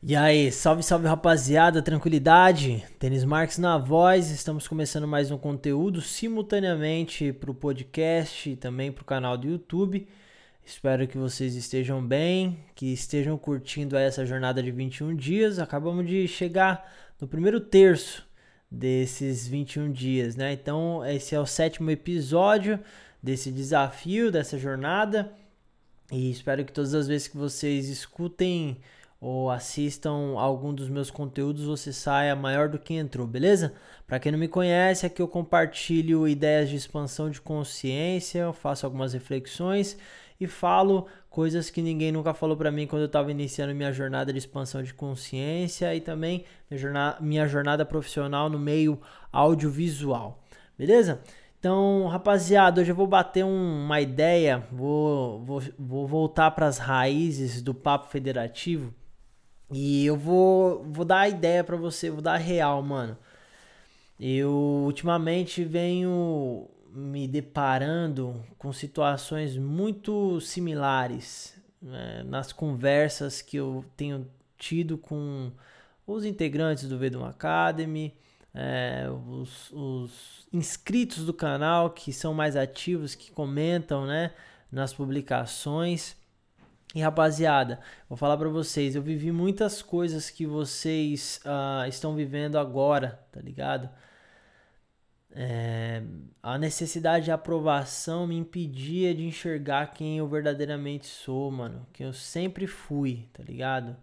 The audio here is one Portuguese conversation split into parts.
E aí, salve, salve rapaziada, tranquilidade? Tênis Marques na voz, estamos começando mais um conteúdo simultaneamente para o podcast e também para o canal do YouTube. Espero que vocês estejam bem, que estejam curtindo essa jornada de 21 dias. Acabamos de chegar no primeiro terço desses 21 dias, né? Então, esse é o sétimo episódio desse desafio, dessa jornada. E espero que todas as vezes que vocês escutem ou assistam algum dos meus conteúdos, você saia maior do que entrou, beleza? Para quem não me conhece, aqui eu compartilho ideias de expansão de consciência, faço algumas reflexões e falo coisas que ninguém nunca falou para mim quando eu estava iniciando minha jornada de expansão de consciência e também minha jornada, minha jornada profissional no meio audiovisual, beleza? Então, rapaziada, hoje eu vou bater um, uma ideia, vou, vou, vou voltar para as raízes do papo federativo e eu vou, vou dar a ideia para você, vou dar a real, mano. Eu ultimamente venho me deparando com situações muito similares né, nas conversas que eu tenho tido com os integrantes do Vedum Academy, é, os, os, inscritos do canal que são mais ativos, que comentam né, nas publicações. E rapaziada, vou falar para vocês, eu vivi muitas coisas que vocês uh, estão vivendo agora, tá ligado? É, a necessidade de aprovação me impedia de enxergar quem eu verdadeiramente sou, mano. Quem eu sempre fui, tá ligado?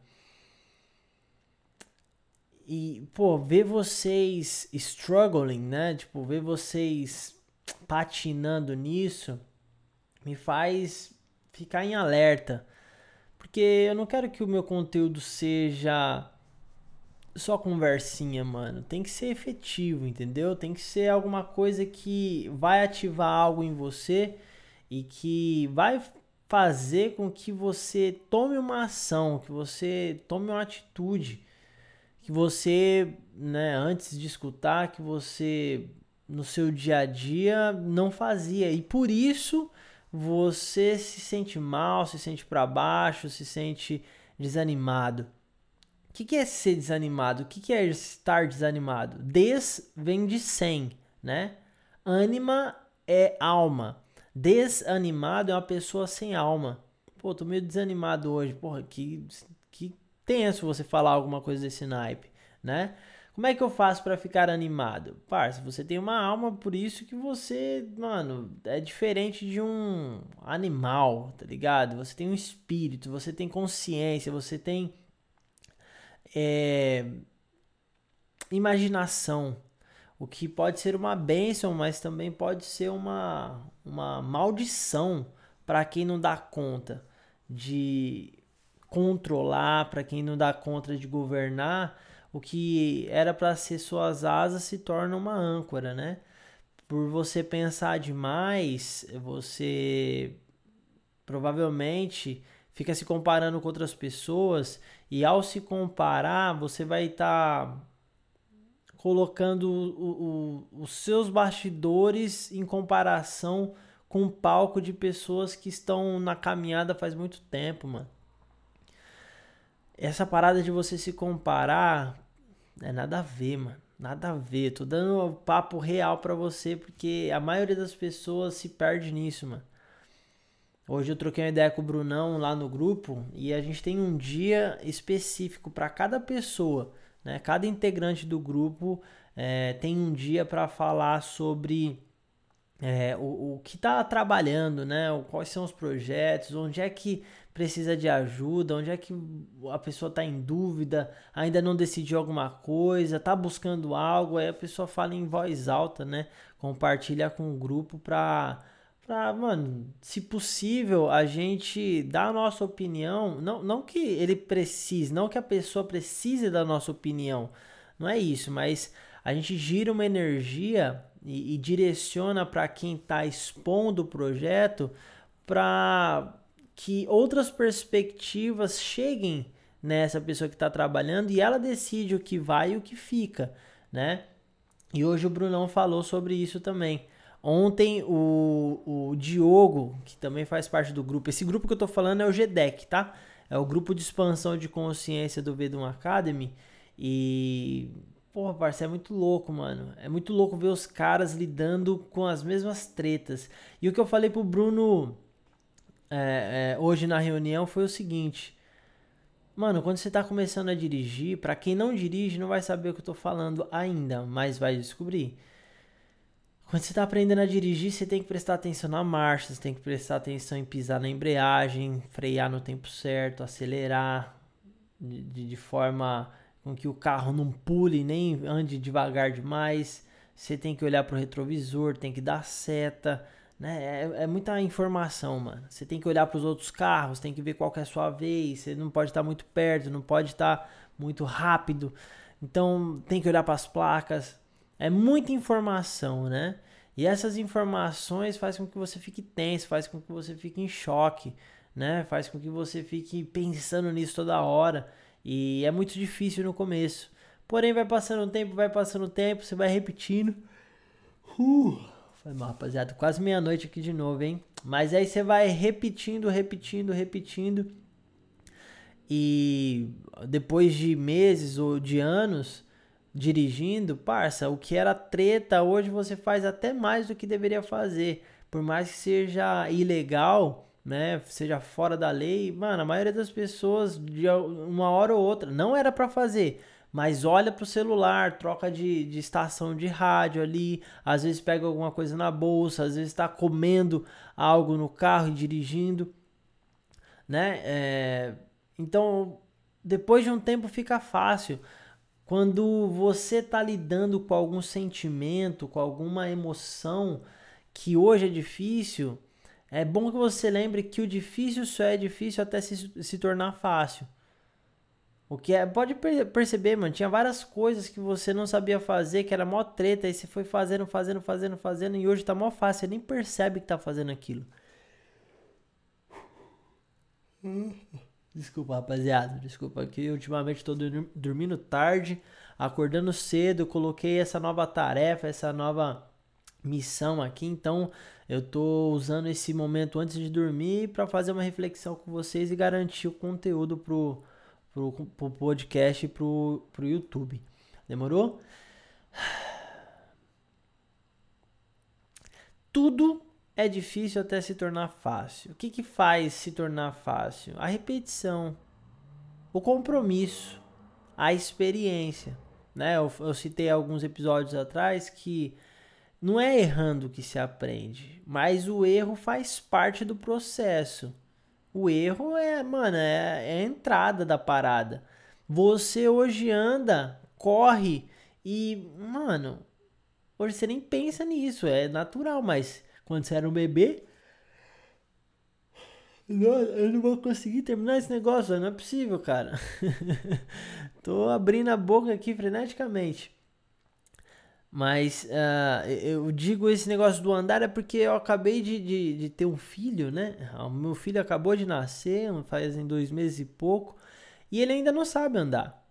E, pô, ver vocês struggling, né? Tipo, ver vocês patinando nisso me faz ficar em alerta porque eu não quero que o meu conteúdo seja só conversinha, mano. Tem que ser efetivo, entendeu? Tem que ser alguma coisa que vai ativar algo em você e que vai fazer com que você tome uma ação, que você tome uma atitude, que você, né, antes de escutar, que você no seu dia a dia não fazia. E por isso você se sente mal, se sente para baixo, se sente desanimado. O que, que é ser desanimado? O que, que é estar desanimado? Des vem de sem, né? Anima é alma. Desanimado é uma pessoa sem alma. Pô, tô meio desanimado hoje. Porra, que, que tenso você falar alguma coisa desse naipe, né? Como é que eu faço para ficar animado? Parça, você tem uma alma, por isso que você, mano, é diferente de um animal, tá ligado? Você tem um espírito, você tem consciência, você tem é, imaginação. O que pode ser uma bênção, mas também pode ser uma, uma maldição para quem não dá conta de controlar, para quem não dá conta de governar o que era para ser suas asas se torna uma âncora, né? Por você pensar demais, você provavelmente fica se comparando com outras pessoas e ao se comparar, você vai estar tá colocando o, o, os seus bastidores em comparação com um palco de pessoas que estão na caminhada faz muito tempo, mano. Essa parada de você se comparar é nada a ver, mano. Nada a ver. Tô dando papo real para você porque a maioria das pessoas se perde nisso, mano. Hoje eu troquei uma ideia com o Brunão lá no grupo e a gente tem um dia específico para cada pessoa, né? Cada integrante do grupo é, tem um dia para falar sobre é, o, o que está trabalhando, né? Quais são os projetos, onde é que precisa de ajuda, onde é que a pessoa está em dúvida, ainda não decidiu alguma coisa, está buscando algo, aí a pessoa fala em voz alta, né? Compartilha com o grupo para para, mano, se possível, a gente dar a nossa opinião, não, não que ele precise, não que a pessoa precise da nossa opinião, não é isso, mas a gente gira uma energia e, e direciona para quem está expondo o projeto para que outras perspectivas cheguem nessa pessoa que está trabalhando e ela decide o que vai e o que fica, né? E hoje o Brunão falou sobre isso também. Ontem o, o Diogo, que também faz parte do grupo, esse grupo que eu tô falando é o GDEC, tá? É o grupo de expansão de consciência do Vedum Academy. E. Porra, parceiro, é muito louco, mano. É muito louco ver os caras lidando com as mesmas tretas. E o que eu falei pro Bruno é, é, hoje na reunião foi o seguinte. Mano, quando você tá começando a dirigir, para quem não dirige não vai saber o que eu tô falando ainda, mas vai descobrir. Quando você está aprendendo a dirigir, você tem que prestar atenção na marcha, você tem que prestar atenção em pisar na embreagem, frear no tempo certo, acelerar de, de forma com que o carro não pule nem ande devagar demais. Você tem que olhar para o retrovisor, tem que dar seta, né? É, é, muita informação, mano. Você tem que olhar para os outros carros, tem que ver qual que é a sua vez. Você não pode estar muito perto, não pode estar muito rápido. Então tem que olhar para as placas. É muita informação, né? E essas informações faz com que você fique tenso, faz com que você fique em choque, né? Faz com que você fique pensando nisso toda hora. E é muito difícil no começo. Porém, vai passando o tempo, vai passando o tempo, você vai repetindo. Uh, foi mal, rapaziada. Quase meia-noite aqui de novo, hein? Mas aí você vai repetindo, repetindo, repetindo. E depois de meses ou de anos, dirigindo, parça, o que era treta, hoje você faz até mais do que deveria fazer. Por mais que seja ilegal, né, seja fora da lei, mano, a maioria das pessoas de uma hora ou outra não era para fazer, mas olha pro celular, troca de, de estação de rádio ali, às vezes pega alguma coisa na bolsa, às vezes está comendo algo no carro e dirigindo, né? É, então, depois de um tempo fica fácil. Quando você está lidando com algum sentimento, com alguma emoção que hoje é difícil, é bom que você lembre que o difícil só é difícil até se, se tornar fácil. O que é, pode perceber, mano, tinha várias coisas que você não sabia fazer, que era mó treta, aí você foi fazendo, fazendo, fazendo, fazendo, e hoje tá mó fácil, você nem percebe que tá fazendo aquilo. Desculpa, rapaziada. Desculpa que ultimamente estou dormindo tarde, acordando cedo, coloquei essa nova tarefa, essa nova missão aqui, então eu tô usando esse momento antes de dormir para fazer uma reflexão com vocês e garantir o conteúdo pro, pro, pro podcast e pro, pro YouTube. Demorou? Tudo é difícil até se tornar fácil. O que, que faz se tornar fácil? A repetição, o compromisso, a experiência. Né? Eu, eu citei alguns episódios atrás que não é errando que se aprende, mas o erro faz parte do processo. O erro é, mano, é, é a entrada da parada. Você hoje anda, corre e, mano, hoje você nem pensa nisso, é natural, mas quando você era um bebê. Eu não vou conseguir terminar esse negócio, não é possível, cara. Tô abrindo a boca aqui freneticamente. Mas uh, eu digo esse negócio do andar é porque eu acabei de, de, de, ter um filho, né? O meu filho acabou de nascer, faz dois meses e pouco, e ele ainda não sabe andar.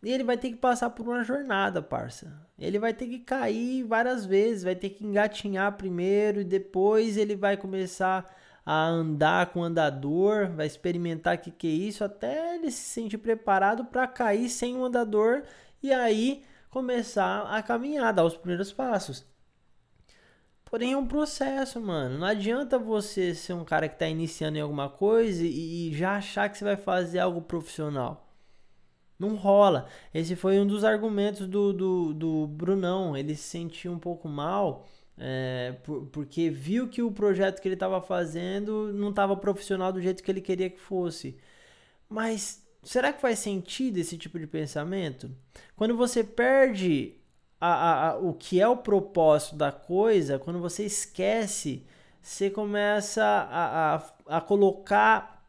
E ele vai ter que passar por uma jornada, parça. Ele vai ter que cair várias vezes, vai ter que engatinhar primeiro e depois ele vai começar a andar com o andador, vai experimentar o que, que é isso, até ele se sentir preparado para cair sem o andador e aí começar a caminhar, dar os primeiros passos. Porém, é um processo, mano. Não adianta você ser um cara que está iniciando em alguma coisa e já achar que você vai fazer algo profissional. Não rola. Esse foi um dos argumentos do, do, do Brunão. Ele se sentiu um pouco mal é, por, porque viu que o projeto que ele estava fazendo não estava profissional do jeito que ele queria que fosse. Mas será que faz sentido esse tipo de pensamento? Quando você perde a, a, a, o que é o propósito da coisa, quando você esquece, você começa a, a, colocar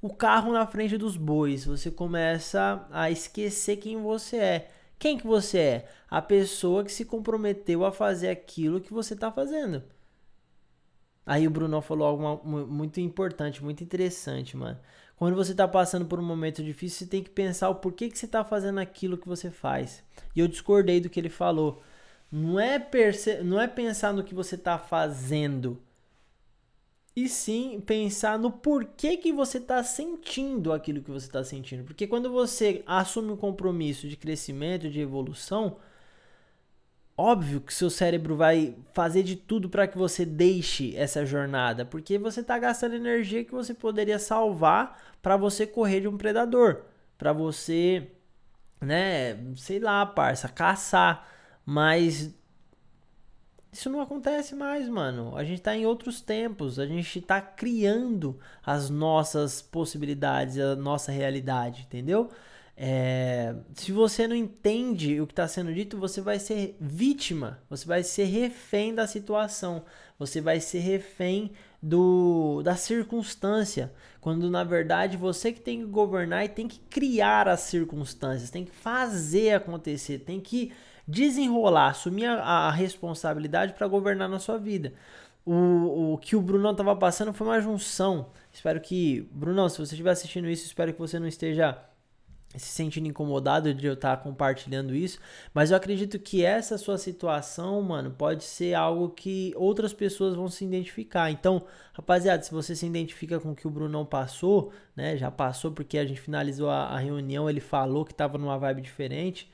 o carro na frente dos bois. Você começa a esquecer quem você é. Quem que você é? A pessoa que se comprometeu a fazer aquilo que você está fazendo. Aí o Bruno falou algo muito importante, muito interessante, mano. Quando você está passando por um momento difícil, você tem que pensar o porquê que você está fazendo aquilo que você faz. E eu discordei do que ele falou. Não é, perce... não é pensar no que você está fazendo, e sim pensar no porquê que você está sentindo aquilo que você está sentindo. Porque quando você assume um compromisso de crescimento, de evolução, óbvio que seu cérebro vai fazer de tudo para que você deixe essa jornada, porque você está gastando energia que você poderia salvar para você correr de um predador, para você, né, sei lá, parça, caçar, mas isso não acontece mais, mano. A gente tá em outros tempos, a gente tá criando as nossas possibilidades, a nossa realidade, entendeu? É, se você não entende o que está sendo dito, você vai ser vítima, você vai ser refém da situação, você vai ser refém do, da circunstância, quando na verdade você que tem que governar e tem que criar as circunstâncias, tem que fazer acontecer, tem que desenrolar, assumir a, a responsabilidade para governar na sua vida. O, o que o Brunão estava passando foi uma junção. Espero que, Brunão, se você estiver assistindo isso, espero que você não esteja se sentindo incomodado de eu estar compartilhando isso, mas eu acredito que essa sua situação, mano, pode ser algo que outras pessoas vão se identificar. Então, rapaziada, se você se identifica com o que o Brunão passou, né, já passou porque a gente finalizou a, a reunião, ele falou que estava numa vibe diferente.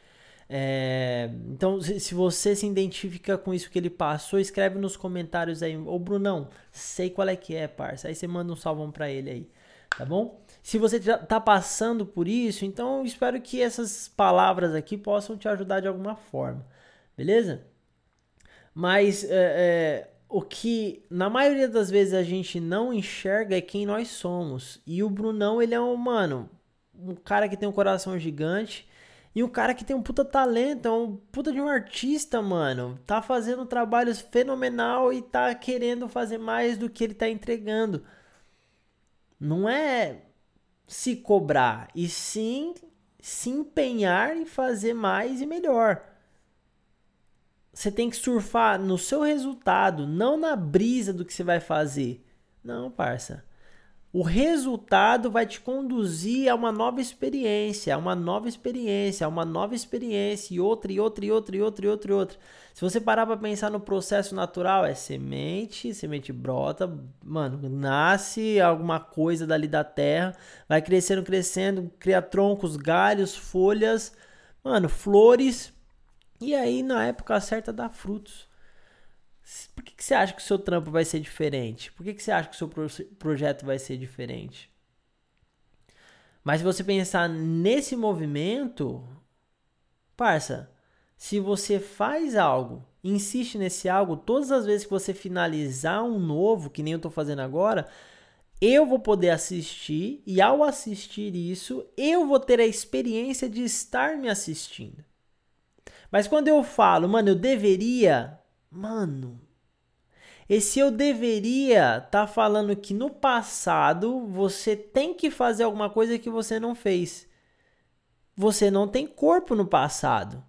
É, então, se, se, você se identifica com isso que ele passou, escreve nos comentários aí. Ô, Brunão, sei qual é que é, parça. Aí você manda um salvão pra ele aí, tá bom? Se você já tá passando por isso, então espero que essas palavras aqui possam te ajudar de alguma forma, beleza? Mas é, é, o que na maioria das vezes a gente não enxerga é quem nós somos. E o Brunão, ele é um, mano, um cara que tem um coração gigante e um cara que tem um puta talento, é um puta de um artista, mano. Tá fazendo um trabalho fenomenal e tá querendo fazer mais do que ele tá entregando. Não é se cobrar, e sim se empenhar em fazer mais e melhor. Você tem que surfar no seu resultado, não na brisa do que você vai fazer. Não, parça. O resultado vai te conduzir a uma nova experiência, a uma nova experiência, a uma nova experiência, e outra, e outra, e outra, e outra, e outra, e outra. Se você parar para pensar no processo natural, é semente, semente brota, mano, nasce alguma coisa dali da terra, vai crescendo, crescendo, cria troncos, galhos, folhas, mano, flores, e aí na época certa dá frutos. Por que, que você acha que o seu trampo vai ser diferente? Por que, que você acha que o seu pro projeto vai ser diferente? Mas se você pensar nesse movimento, parça, se você faz algo, insiste nesse algo, todas as vezes que você finalizar um novo, que nem eu estou fazendo agora, eu vou poder assistir e ao assistir isso, eu vou ter a experiência de estar me assistindo. Mas quando eu falo, mano, eu deveria, Mano, esse eu deveria tá falando que no passado você tem que fazer alguma coisa que você não fez. Você não tem corpo no passado.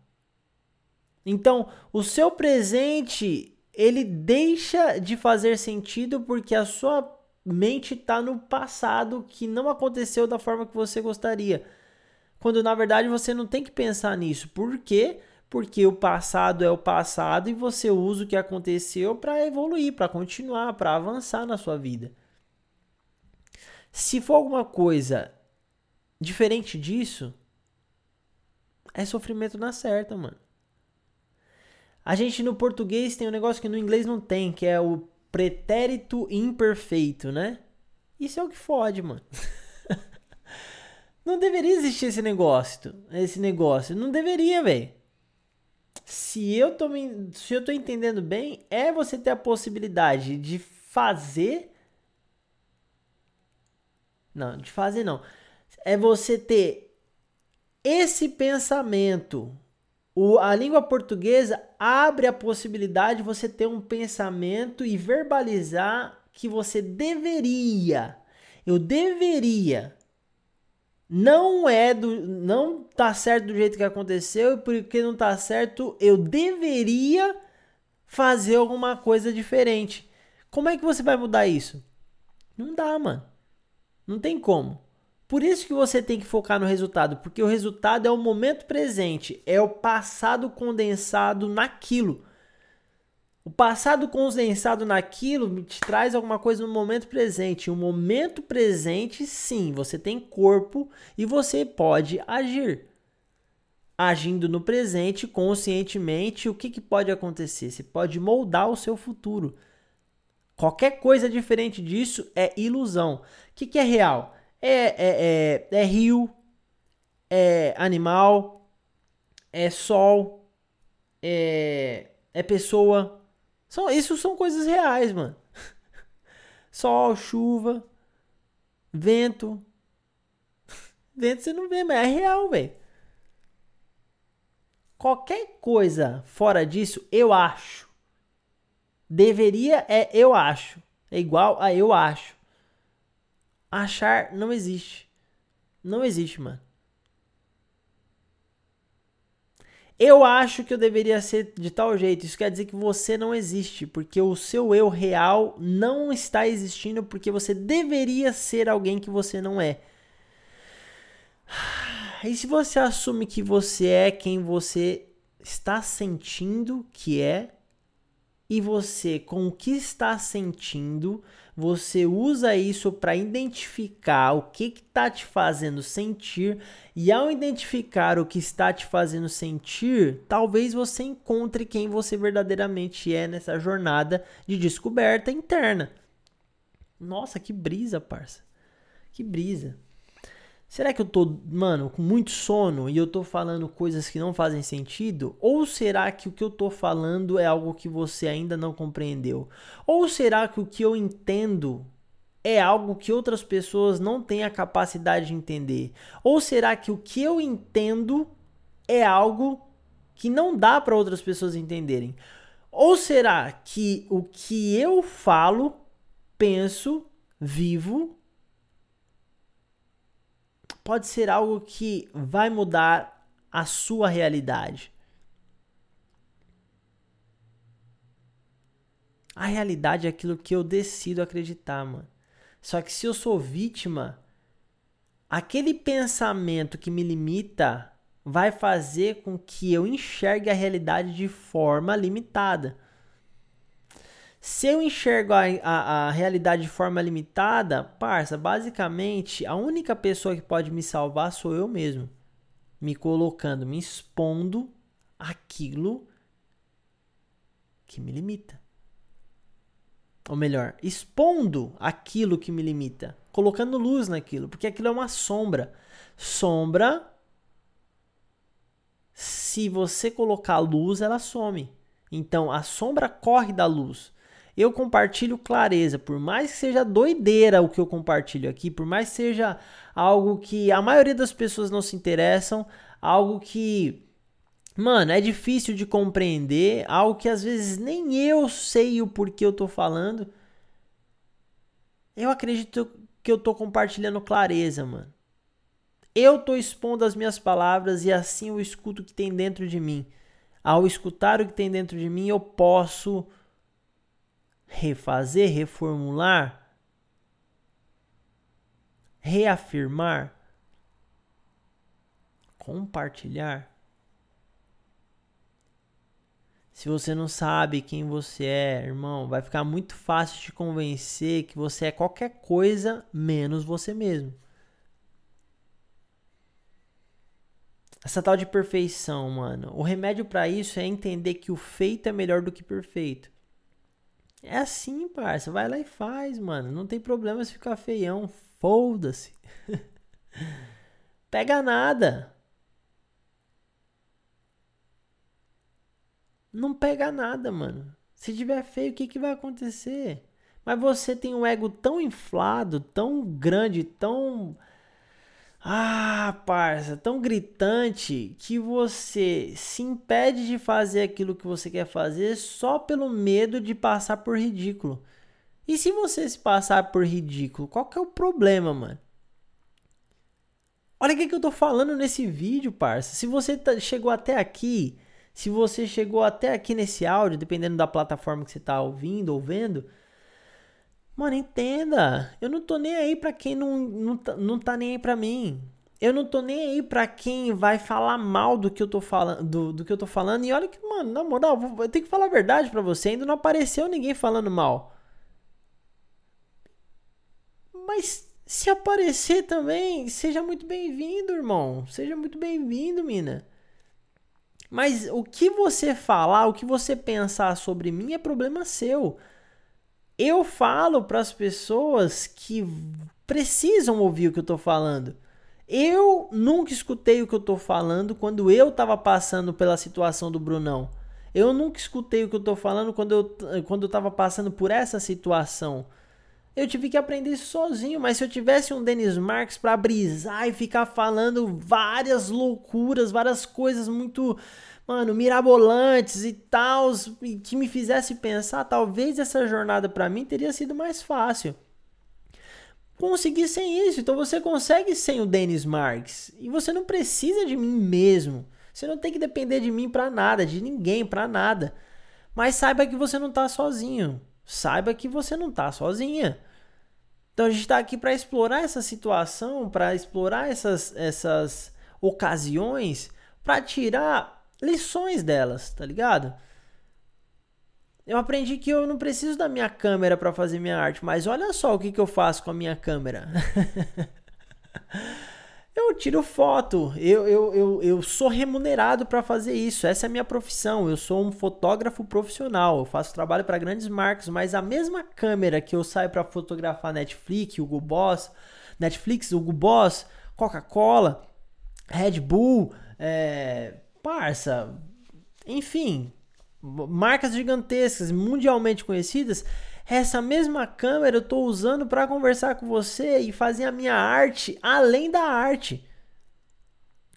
Então, o seu presente, ele deixa de fazer sentido porque a sua mente está no passado que não aconteceu da forma que você gostaria. Quando na verdade você não tem que pensar nisso. Por quê? Porque o passado é o passado e você usa o que aconteceu para evoluir, para continuar, para avançar na sua vida. Se for alguma coisa diferente disso, é sofrimento na certa, mano. A gente no português tem um negócio que no inglês não tem, que é o pretérito imperfeito, né? Isso é o que fode, mano. não deveria existir esse negócio, esse negócio, não deveria, velho se eu tô me, se eu tô entendendo bem, é você ter a possibilidade de fazer Não, de fazer não. É você ter esse pensamento. O, a língua portuguesa abre a possibilidade de você ter um pensamento e verbalizar que você deveria. Eu deveria não é do não tá certo do jeito que aconteceu e porque não tá certo, eu deveria fazer alguma coisa diferente. Como é que você vai mudar isso? Não dá, mano. Não tem como. Por isso que você tem que focar no resultado, porque o resultado é o momento presente, é o passado condensado naquilo. O passado condensado naquilo te traz alguma coisa no momento presente. O momento presente, sim, você tem corpo e você pode agir. Agindo no presente conscientemente, o que, que pode acontecer? Você pode moldar o seu futuro. Qualquer coisa diferente disso é ilusão. O que, que é real? É, é, é, é rio, é animal, é sol, é, é pessoa. São, isso são coisas reais, mano. Sol, chuva, vento. Vento você não vê, mas é real, velho. Qualquer coisa fora disso, eu acho. Deveria é eu acho. É igual a eu acho. Achar não existe. Não existe, mano. Eu acho que eu deveria ser de tal jeito. Isso quer dizer que você não existe, porque o seu eu real não está existindo porque você deveria ser alguém que você não é. E se você assume que você é quem você está sentindo que é, e você, com o que está sentindo, você usa isso para identificar o que está te fazendo sentir, e ao identificar o que está te fazendo sentir, talvez você encontre quem você verdadeiramente é nessa jornada de descoberta interna. Nossa, que brisa, parça. Que brisa. Será que eu tô, mano, com muito sono e eu tô falando coisas que não fazem sentido? Ou será que o que eu tô falando é algo que você ainda não compreendeu? Ou será que o que eu entendo é algo que outras pessoas não têm a capacidade de entender? Ou será que o que eu entendo é algo que não dá para outras pessoas entenderem? Ou será que o que eu falo, penso, vivo pode ser algo que vai mudar a sua realidade. A realidade é aquilo que eu decido acreditar, mano. Só que se eu sou vítima, aquele pensamento que me limita vai fazer com que eu enxergue a realidade de forma limitada. Se eu enxergo a, a, a, realidade de forma limitada, parça, basicamente a única pessoa que pode me salvar sou eu mesmo. Me colocando, me expondo aquilo que me limita. Ou melhor, expondo aquilo que me limita. Colocando luz naquilo, porque aquilo é uma sombra. Sombra, se você colocar luz, ela some. Então a sombra corre da luz eu compartilho clareza, por mais que seja doideira o que eu compartilho aqui, por mais que seja algo que a maioria das pessoas não se interessam, algo que, mano, é difícil de compreender, algo que às vezes nem eu sei o porquê eu tô falando. Eu acredito que eu tô compartilhando clareza, mano. Eu tô expondo as minhas palavras e assim eu escuto o que tem dentro de mim. Ao escutar o que tem dentro de mim, eu posso refazer, reformular, reafirmar, compartilhar. Se você não sabe quem você é, irmão, vai ficar muito fácil te convencer que você é qualquer coisa menos você mesmo. Essa tal de perfeição, mano. O remédio para isso é entender que o feito é melhor do que perfeito. É assim, parça. Vai lá e faz, mano. Não tem problema se ficar feião. Foda-se. Pega nada. Não pega nada, mano. Se tiver feio, o que, que vai acontecer? Mas você tem um ego tão inflado, tão grande, tão ah, parça, tão gritante que você se impede de fazer aquilo que você quer fazer só pelo medo de passar por ridículo. E se você se passar por ridículo, qual que é o problema, mano? Olha o que, que eu tô falando nesse vídeo, parça. Se você tá, chegou até aqui, se você chegou até aqui nesse áudio, dependendo da plataforma que você tá ouvindo ou vendo, Mano, entenda. Eu não tô nem aí pra quem não, não, tá, não tá nem aí pra mim. eu não tô nem aí pra quem vai falar mal do que eu tô falando, do, do que eu tô falando. E olha que, mano, na moral, eu tenho que falar a verdade pra você. Ainda não apareceu ninguém falando mal. Mas se aparecer também, seja muito bem-vindo, irmão. Seja muito bem-vindo, mina. Mas o que você falar, o que você pensar sobre mim é problema seu. Eu falo para as pessoas que precisam ouvir o que eu tô falando. Eu nunca escutei o que eu tô falando quando eu tava passando pela situação do Brunão. Eu nunca escutei o que eu tô falando quando eu, quando eu tava passando por essa situação. Eu tive que aprender isso sozinho, mas se eu tivesse um Denis Marques para brisar e ficar falando várias loucuras, várias coisas muito, mano, mirabolantes e tal, que me fizesse pensar, talvez essa jornada para mim teria sido mais fácil conseguir sem isso. Então você consegue sem o Dennis Marks. E você não precisa de mim mesmo. Você não tem que depender de mim para nada, de ninguém para nada. Mas saiba que você não tá sozinho. Saiba que você não tá sozinha. Então a gente está aqui para explorar essa situação, para explorar essas, essas ocasiões, para tirar lições delas, tá ligado? Eu aprendi que eu não preciso da minha câmera para fazer minha arte, mas olha só o que, que eu faço com a minha câmera. eu tiro foto, eu, eu, eu, eu sou remunerado para fazer isso, essa é a minha profissão. Eu sou um fotógrafo profissional, eu faço trabalho para grandes marcas, mas a mesma câmera que eu saio para fotografar Netflix, Hugo Boss, Netflix, Hugo Boss, Coca-Cola, Red Bull, é, parça, enfim, marcas gigantescas, mundialmente conhecidas, essa mesma câmera eu estou usando para conversar com você e fazer a minha arte além da arte.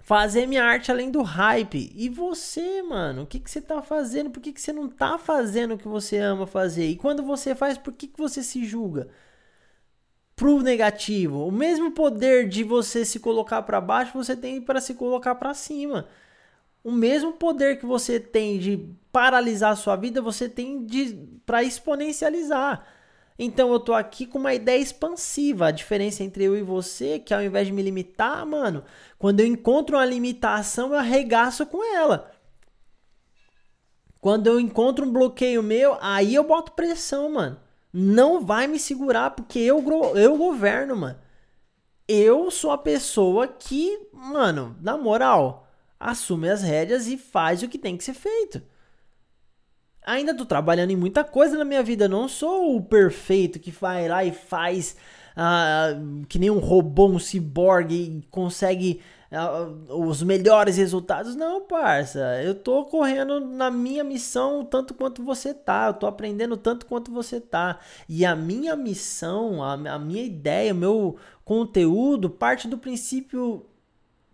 Fazer minha arte além do hype. E você, mano, o que, que você tá fazendo? Por que, que você não tá fazendo o que você ama fazer? E quando você faz, por que, que você se julga? Pro negativo. O mesmo poder de você se colocar para baixo, você tem para se colocar para cima o mesmo poder que você tem de paralisar a sua vida, você tem para exponencializar. Então eu tô aqui com uma ideia expansiva. A diferença entre eu e você, que ao invés de me limitar, mano, quando eu encontro uma limitação, eu arregaço com ela. Quando eu encontro um bloqueio meu, aí eu boto pressão, mano. Não vai me segurar porque eu, eu governo, mano. Eu sou a pessoa que, mano, na moral, assume as rédeas e faz o que tem que ser feito. Ainda tô trabalhando em muita coisa na minha vida, não sou o perfeito que vai lá e faz uh, que nem um robô, um ciborgue e consegue uh, os melhores resultados. Não, parça, eu tô correndo na minha missão tanto quanto você tá, eu tô aprendendo tanto quanto você tá. E a minha missão, a, a minha ideia, o meu conteúdo parte do princípio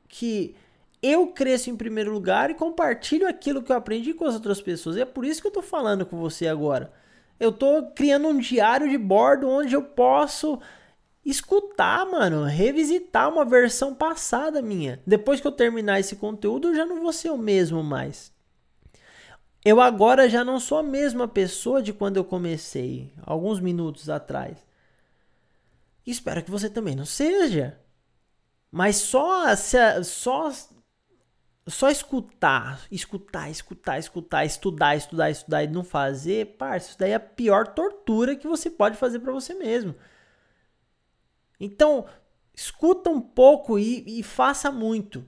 que eu cresço em primeiro lugar e compartilho aquilo que eu aprendi com as outras pessoas. E é por isso que eu tô falando com você agora. Eu tô criando um diário de bordo onde eu posso escutar, mano, revisitar uma versão passada minha. Depois que eu terminar esse conteúdo, eu já não vou ser o mesmo mais. Eu agora já não sou a mesma pessoa de quando eu comecei, alguns minutos atrás. Espero que você também não seja. Mas só, só só escutar, escutar, escutar, escutar, estudar, estudar, estudar e não fazer, parça, isso daí é a pior tortura que você pode fazer para você mesmo. Então, escuta um pouco e, e faça muito.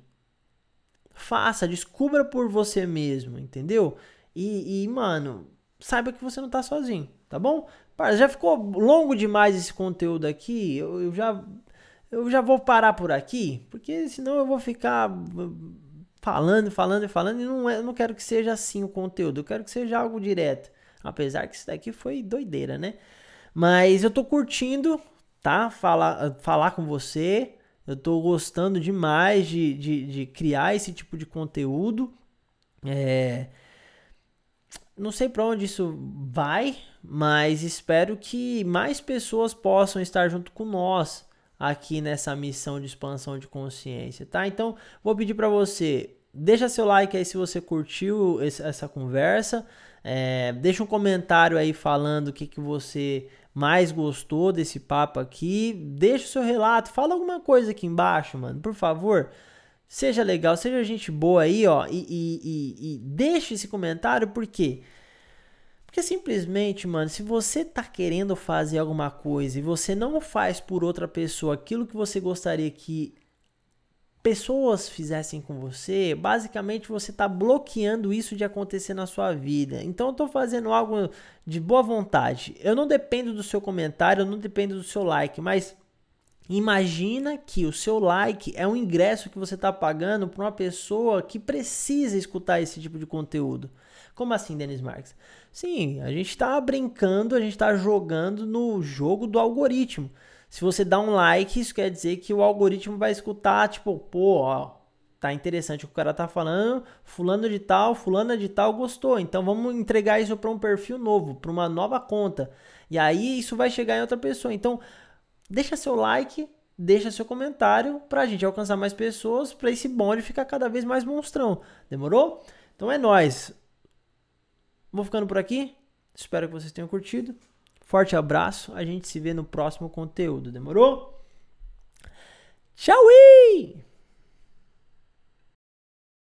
Faça, descubra por você mesmo, entendeu? E, e, mano, saiba que você não tá sozinho, tá bom? Parça, já ficou longo demais esse conteúdo aqui. Eu, eu já eu já vou parar por aqui, porque senão eu vou ficar falando, falando e falando, e não, é, eu não quero que seja assim o conteúdo, eu quero que seja algo direto. Apesar que isso daqui foi doideira, né? Mas eu tô curtindo, tá? Falar, falar com você. Eu tô gostando demais de, de, de criar esse tipo de conteúdo. É... Não sei para onde isso vai, mas espero que mais pessoas possam estar junto com nós aqui nessa missão de expansão de consciência, tá? Então, vou pedir para você, deixa seu like aí se você curtiu essa conversa, é, deixa um comentário aí falando o que, que você mais gostou desse papo aqui. Deixa o seu relato, fala alguma coisa aqui embaixo, mano, por favor. Seja legal, seja gente boa aí, ó, e, e, e, e deixe esse comentário, por quê? Porque simplesmente, mano, se você tá querendo fazer alguma coisa e você não faz por outra pessoa aquilo que você gostaria que pessoas fizessem com você, basicamente você está bloqueando isso de acontecer na sua vida. Então eu estou fazendo algo de boa vontade. Eu não dependo do seu comentário, eu não dependo do seu like, mas imagina que o seu like é um ingresso que você está pagando para uma pessoa que precisa escutar esse tipo de conteúdo. Como assim, Denis Marques? Sim, a gente está brincando, a gente está jogando no jogo do algoritmo. Se você dá um like, isso quer dizer que o algoritmo vai escutar, tipo, pô, ó, tá interessante o que o cara tá falando, fulano de tal, fulana de tal gostou. Então vamos entregar isso para um perfil novo, para uma nova conta. E aí isso vai chegar em outra pessoa. Então, deixa seu like, deixa seu comentário para a gente alcançar mais pessoas, para esse bonde ficar cada vez mais monstrão. Demorou? Então é nós. Vou ficando por aqui. Espero que vocês tenham curtido. Forte abraço, a gente se vê no próximo conteúdo. Demorou? Tchau!